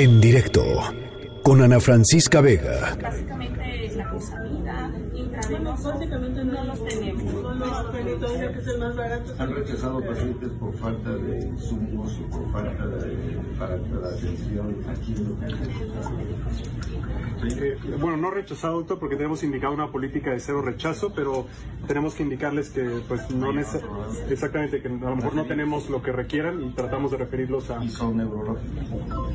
En directo con Ana Francisca Vega. Básicamente la cosamida, básicamente no los tenemos. Han rechazado pacientes por falta de insumos o por falta de para la atención aquí eh, bueno, no rechazado, doctor, porque tenemos indicado una política de cero rechazo, pero tenemos que indicarles que, pues, no exactamente, que a lo mejor no tenemos lo que requieran y tratamos de referirlos a. ¿Y son neurológicos?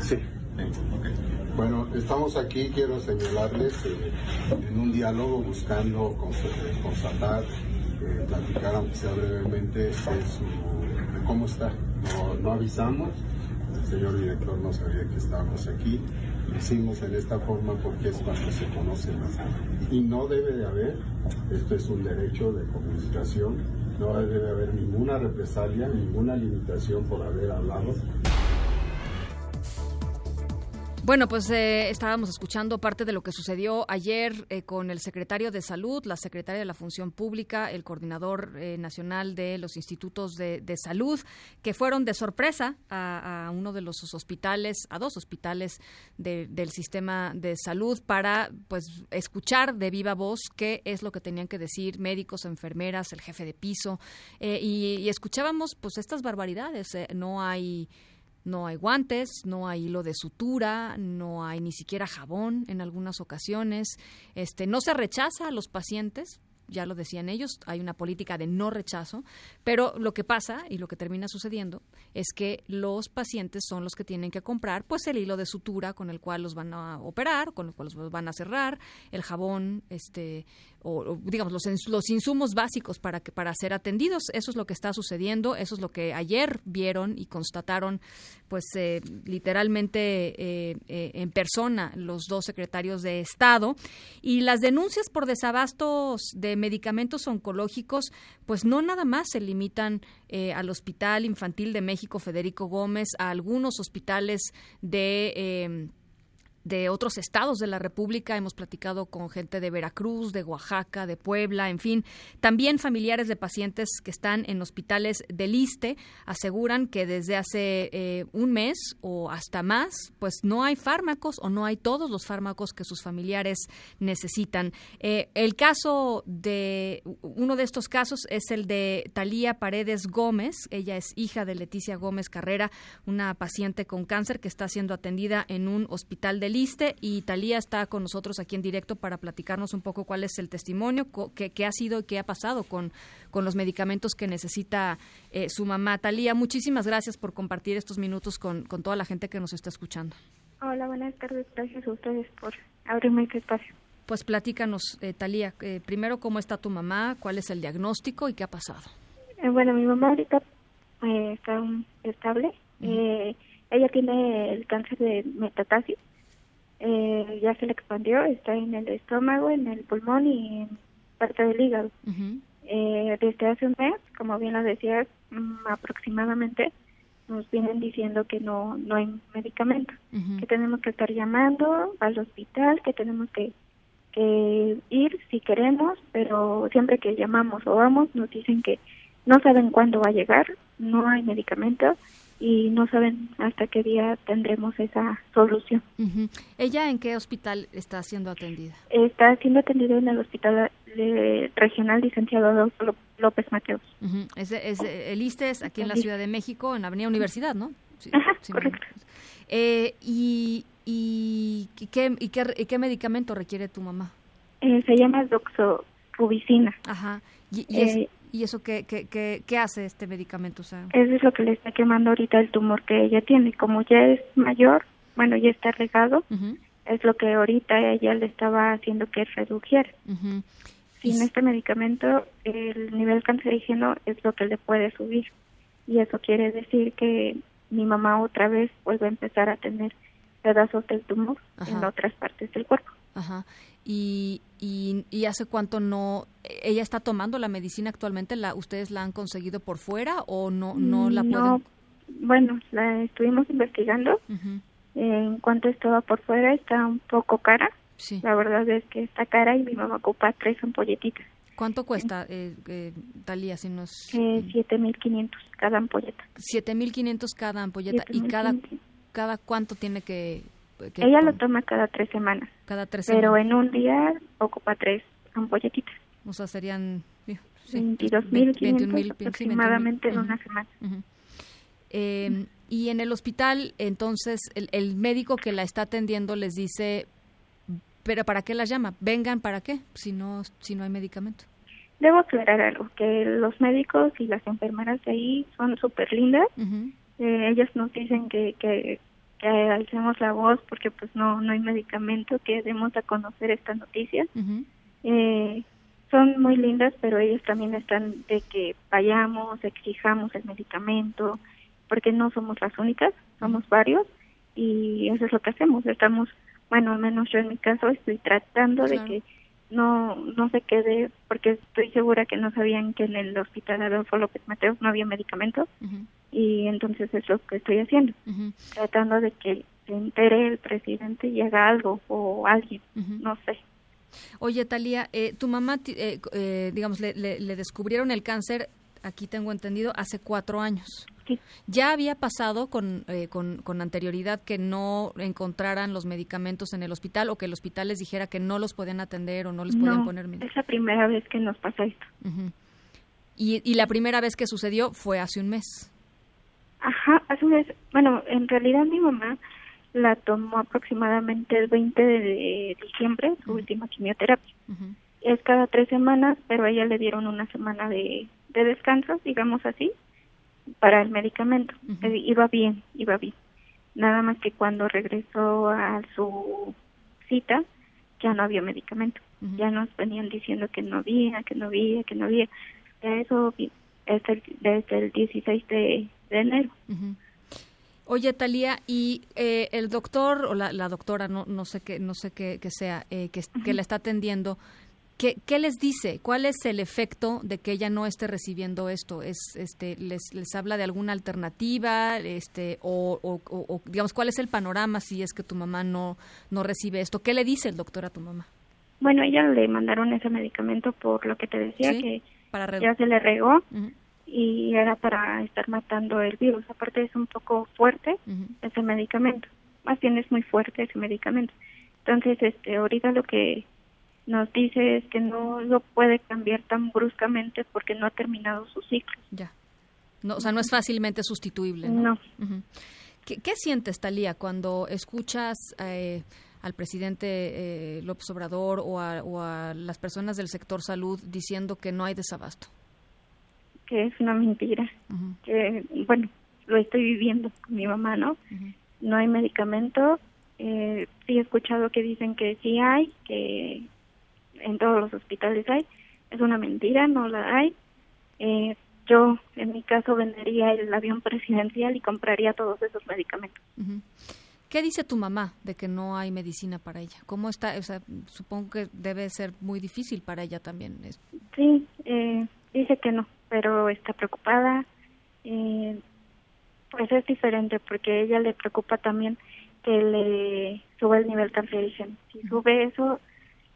Sí. Bueno, estamos aquí, quiero señalarles, eh, en un diálogo buscando constatar, eh, platicar, aunque sea brevemente, de, cómo está. No, no avisamos, el señor director no sabía que estábamos aquí hicimos en esta forma porque es cuando se conoce más. Y no debe de haber, esto es un derecho de comunicación, no debe de haber ninguna represalia, ninguna limitación por haber hablado bueno, pues eh, estábamos escuchando parte de lo que sucedió ayer eh, con el secretario de Salud, la secretaria de la Función Pública, el coordinador eh, nacional de los institutos de, salud, que fueron de sorpresa a, uno de los hospitales, a dos hospitales del sistema de salud para pues escuchar de viva voz qué es lo que tenían que decir médicos, enfermeras, el jefe de piso y, y, escuchábamos pues estas barbaridades. no hay no hay guantes, no hay hilo de sutura, no hay ni siquiera jabón en algunas ocasiones. Este, no se rechaza a los pacientes, ya lo decían ellos, hay una política de no rechazo, pero lo que pasa y lo que termina sucediendo es que los pacientes son los que tienen que comprar pues el hilo de sutura con el cual los van a operar, con el cual los van a cerrar, el jabón, este o, digamos los, los insumos básicos para que para ser atendidos. Eso es lo que está sucediendo, eso es lo que ayer vieron y constataron pues eh, literalmente eh, eh, en persona los dos secretarios de Estado y las denuncias por desabastos de medicamentos oncológicos, pues no nada más se limitan eh, al Hospital Infantil de México Federico Gómez, a algunos hospitales de... Eh, de otros estados de la República, hemos platicado con gente de Veracruz, de Oaxaca, de Puebla, en fin. También familiares de pacientes que están en hospitales del ISTE aseguran que desde hace eh, un mes o hasta más, pues no hay fármacos o no hay todos los fármacos que sus familiares necesitan. Eh, el caso de, uno de estos casos es el de Talía Paredes Gómez. Ella es hija de Leticia Gómez Carrera, una paciente con cáncer que está siendo atendida en un hospital del y Talía está con nosotros aquí en directo para platicarnos un poco cuál es el testimonio, qué, ha sido y qué ha pasado con, con los medicamentos que necesita eh, su mamá. Talía, muchísimas gracias por compartir estos minutos con, con toda la gente que nos está escuchando. Hola, buenas tardes. Gracias a ustedes por abrirme este espacio. Pues platícanos, eh, Talía, eh, primero cómo está tu mamá, cuál es el diagnóstico y qué ha pasado. Eh, bueno, mi mamá ahorita está estable. ella tiene el cáncer de metastasis eh, ya se le expandió, está en el estómago, en el pulmón y en parte del hígado. eh, desde hace un mes, como bien lo decías, mm, aproximadamente nos vienen diciendo que no no hay medicamento, que tenemos que estar llamando al hospital, que tenemos que, que ir si queremos, pero siempre que llamamos o vamos nos dicen que no saben cuándo va a llegar, no hay medicamento y no saben hasta qué día tendremos esa solución. ¿Ella en qué hospital está siendo atendida? Está siendo atendida en el Hospital Regional Licenciado Adolfo López Mateos. es, el ISTES aquí en la Ciudad de México, en la Avenida Universidad, ¿no? Ajá, correcto. Eh, y, y, qué, y, qué, medicamento requiere tu mamá? Eh, se llama doxorubicina. Ajá. ¿Y, y, ¿Y eso qué, qué, qué, hace este medicamento? Eso es lo que le está quemando ahorita el tumor que ella tiene. Como ya es mayor, bueno, ya está regado, es lo que ahorita ella le estaba haciendo que redujera. Sin este medicamento, el nivel cancerígeno es lo que le puede subir. Y eso quiere decir que mi mamá otra vez vuelve a empezar a tener pedazos del tumor en otras partes del cuerpo. Ajá. Y, y, hace cuánto no ella está tomando la medicina actualmente la ustedes la han conseguido por fuera o no no la pueden bueno la estuvimos investigando. En cuanto estaba por fuera está un poco cara. Sí. la verdad es que está cara y mi mamá ocupa tres ampolletitas ¿Cuánto cuesta, eh, eh, Talía, si nos... Eh, 7.500 cada ampolleta. 7.500 cada ampolleta. ¿Y cada, cada cuánto tiene que... Ella lo toma cada tres semanas. Cada tres semanas. Pero en un día ocupa tres ampolletitas. O sea, serían... Sí, 22.500 aproximadamente en una semana. eh, y en el hospital, entonces, el, el, médico que la está atendiendo les dice, pero ¿para qué las llama? Vengan, ¿para qué? Si no, si no hay medicamento. Debo aclarar algo, que los médicos y las enfermeras de ahí son súper lindas. eh, ellas nos dicen que, que, que alcemos la voz porque pues no, no hay medicamento, que demos a conocer esta noticia. eh, son muy lindas, pero ellos también están de que vayamos, exijamos el medicamento, porque no somos las únicas, somos varios y eso es lo que hacemos. Estamos, bueno, al menos yo en mi caso estoy tratando claro. de que no no se quede, porque estoy segura que no sabían que en el hospital Adolfo López Mateos no había medicamentos uh -huh. y entonces es lo que estoy haciendo, uh -huh. tratando de que se entere el presidente y haga algo o alguien, uh -huh. no sé. Oye, Talía, eh, tu mamá, eh, eh, digamos, le, le, le, descubrieron el cáncer, aquí tengo entendido, hace cuatro años. Sí. ¿Ya había pasado con, con, con, anterioridad que no encontraran los medicamentos en el hospital o que el hospital les dijera que no los podían atender o no les podían poner medicamentos? Es la primera vez que nos pasa esto. y, y la primera vez que sucedió fue hace un mes. Ajá, hace un mes. Bueno, en realidad mi mamá la tomó aproximadamente el 20 de diciembre, su uh -huh. última quimioterapia. Uh -huh. Es cada tres semanas, pero a ella le dieron una semana de, de descanso, digamos así, para el medicamento. Uh -huh. Iba bien, iba bien. Nada más que cuando regresó a su cita, ya no había medicamento. Ya nos venían diciendo que no había, que no había, que no había. Ya eso desde el, desde el 16 de, de enero. Oye, Talía, y eh, el doctor o la, la, doctora, no, no sé qué, no sé qué, qué sea, eh, que, que, la está atendiendo, ¿qué, ¿qué, les dice? ¿Cuál es el efecto de que ella no esté recibiendo esto? ¿Es, este, les, les habla de alguna alternativa, este, o, o, o, digamos, cuál es el panorama si es que tu mamá no, no recibe esto? ¿Qué le dice el doctor a tu mamá? Bueno, ella le mandaron ese medicamento por lo que te decía ¿Sí? que Para ya se le regó. Uh -huh y era para estar matando el virus. Aparte es un poco fuerte uh -huh. ese medicamento, más bien es muy fuerte ese medicamento. Entonces, este, ahorita lo que nos dice es que no lo puede cambiar tan bruscamente porque no ha terminado su ciclo. Ya. No, o sea, no es fácilmente sustituible. No. no. Uh -huh. ¿Qué, ¿Qué, sientes, Talía, cuando escuchas eh, al presidente eh, López Obrador o a, o a las personas del sector salud diciendo que no hay desabasto? que es una mentira, uh -huh. que bueno, lo estoy viviendo con mi mamá, ¿no? Uh -huh. No hay medicamento, eh, sí he escuchado que dicen que sí hay, que en todos los hospitales hay, es una mentira, no la hay. Eh, yo, en mi caso, vendería el avión presidencial y compraría todos esos medicamentos. ¿Qué dice tu mamá de que no hay medicina para ella? ¿Cómo está? O sea, supongo que debe ser muy difícil para ella también. Sí, eh, dice que no, pero está preocupada. Eh, pues es diferente porque a ella le preocupa también que le suba el nivel cancerígeno. Si sube eso,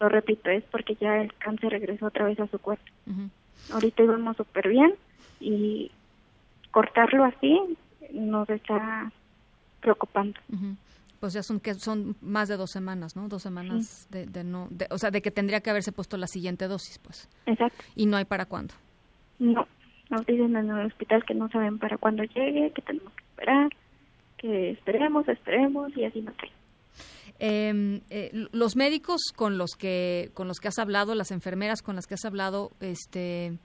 lo repito, es porque ya el cáncer regresó otra vez a su cuerpo. Uh -huh. Ahorita íbamos súper bien y cortarlo así nos está preocupando. Uh -huh. Pues ya son que son más de dos semanas, ¿no? Dos semanas sí. de, de, no, de, o sea, de que tendría que haberse puesto la siguiente dosis, pues. Exacto. Y no hay para cuándo. No, nos dicen en el hospital que no saben para cuándo llegue, que tenemos que esperar, que esperemos, esperemos y así no hay. Eh, eh, los médicos con los que con los que has hablado, las enfermeras con las que has hablado, este,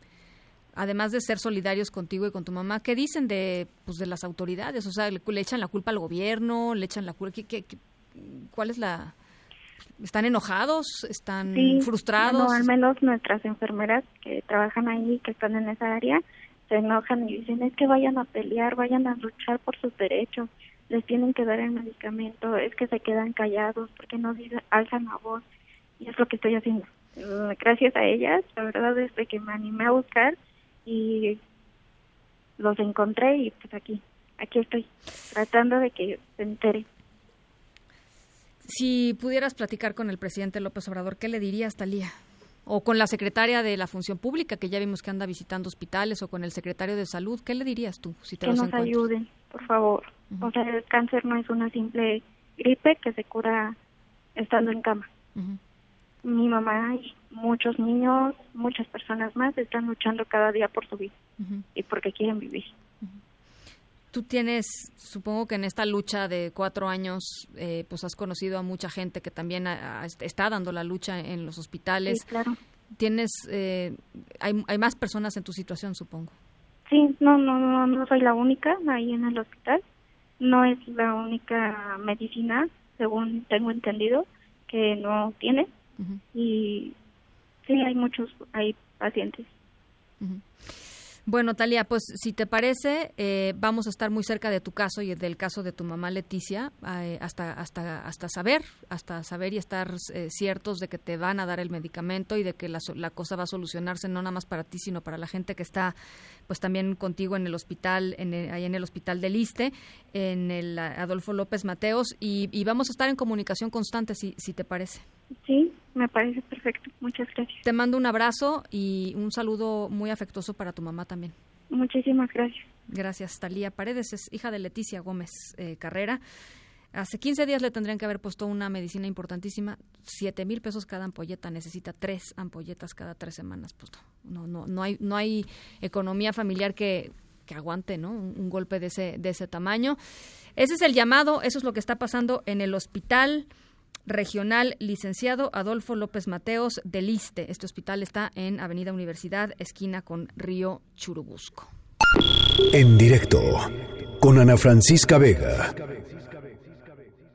además de ser solidarios contigo y con tu mamá, ¿qué dicen de pues de las autoridades? O sea, le, le echan la culpa al gobierno, le echan la culpa, ¿qué, qué, qué, cuál es la ¿Están enojados? ¿Están sí, frustrados? No, al menos nuestras enfermeras que trabajan ahí, que están en esa área, se enojan y dicen, es que vayan a pelear, vayan a luchar por sus derechos, les tienen que dar el medicamento, es que se quedan callados porque no dicen, alzan la voz. Y es lo que estoy haciendo. Gracias a ellas, la verdad, desde que me animé a buscar y los encontré y pues aquí, aquí estoy, tratando de que se entere. Si pudieras platicar con el presidente López Obrador, ¿qué le dirías, Talía? O con la secretaria de la Función Pública, que ya vimos que anda visitando hospitales, o con el secretario de Salud, ¿qué le dirías tú? Si te que los nos ayuden, por favor. O sea, el cáncer no es una simple gripe que se cura estando en cama. Mi mamá y muchos niños, muchas personas más están luchando cada día por su vida y porque quieren vivir. Tú tienes, supongo que en esta lucha de cuatro años, eh, pues has conocido a mucha gente que también está dando la lucha en los hospitales. Sí, claro. Tienes, eh, hay, hay más personas en tu situación, supongo. Sí, no, no, no, no soy la única ahí en el hospital. No es la única medicina, según tengo entendido, que no tiene. Y sí, hay muchos, hay pacientes. Bueno, Talia, pues si te parece, eh, vamos a estar muy cerca de tu caso y del caso de tu mamá Leticia, eh, hasta hasta hasta saber, hasta saber y estar eh, ciertos de que te van a dar el medicamento y de que la, la, cosa va a solucionarse no nada más para ti, sino para la gente que está, pues también contigo en el hospital, en ahí en el hospital del Iste, en el Adolfo López Mateos, y, y vamos a estar en comunicación constante, si, si te parece. Sí, me parece perfecto. Muchas gracias. Te mando un abrazo y un saludo muy afectuoso para tu mamá también. Muchísimas gracias. Gracias, Talía Paredes, es hija de Leticia Gómez eh, Carrera. Hace 15 días le tendrían que haber puesto una medicina importantísima, siete mil pesos cada ampolleta, necesita tres ampolletas cada tres semanas. Pues no, no, no hay, no hay economía familiar que, que aguante, ¿no? Un, un, golpe de ese, de ese tamaño. Ese es el llamado, eso es lo que está pasando en el hospital regional licenciado Adolfo López Mateos del ISTE. Este hospital está en Avenida Universidad, esquina con Río Churubusco. En directo con Ana Francisca Vega.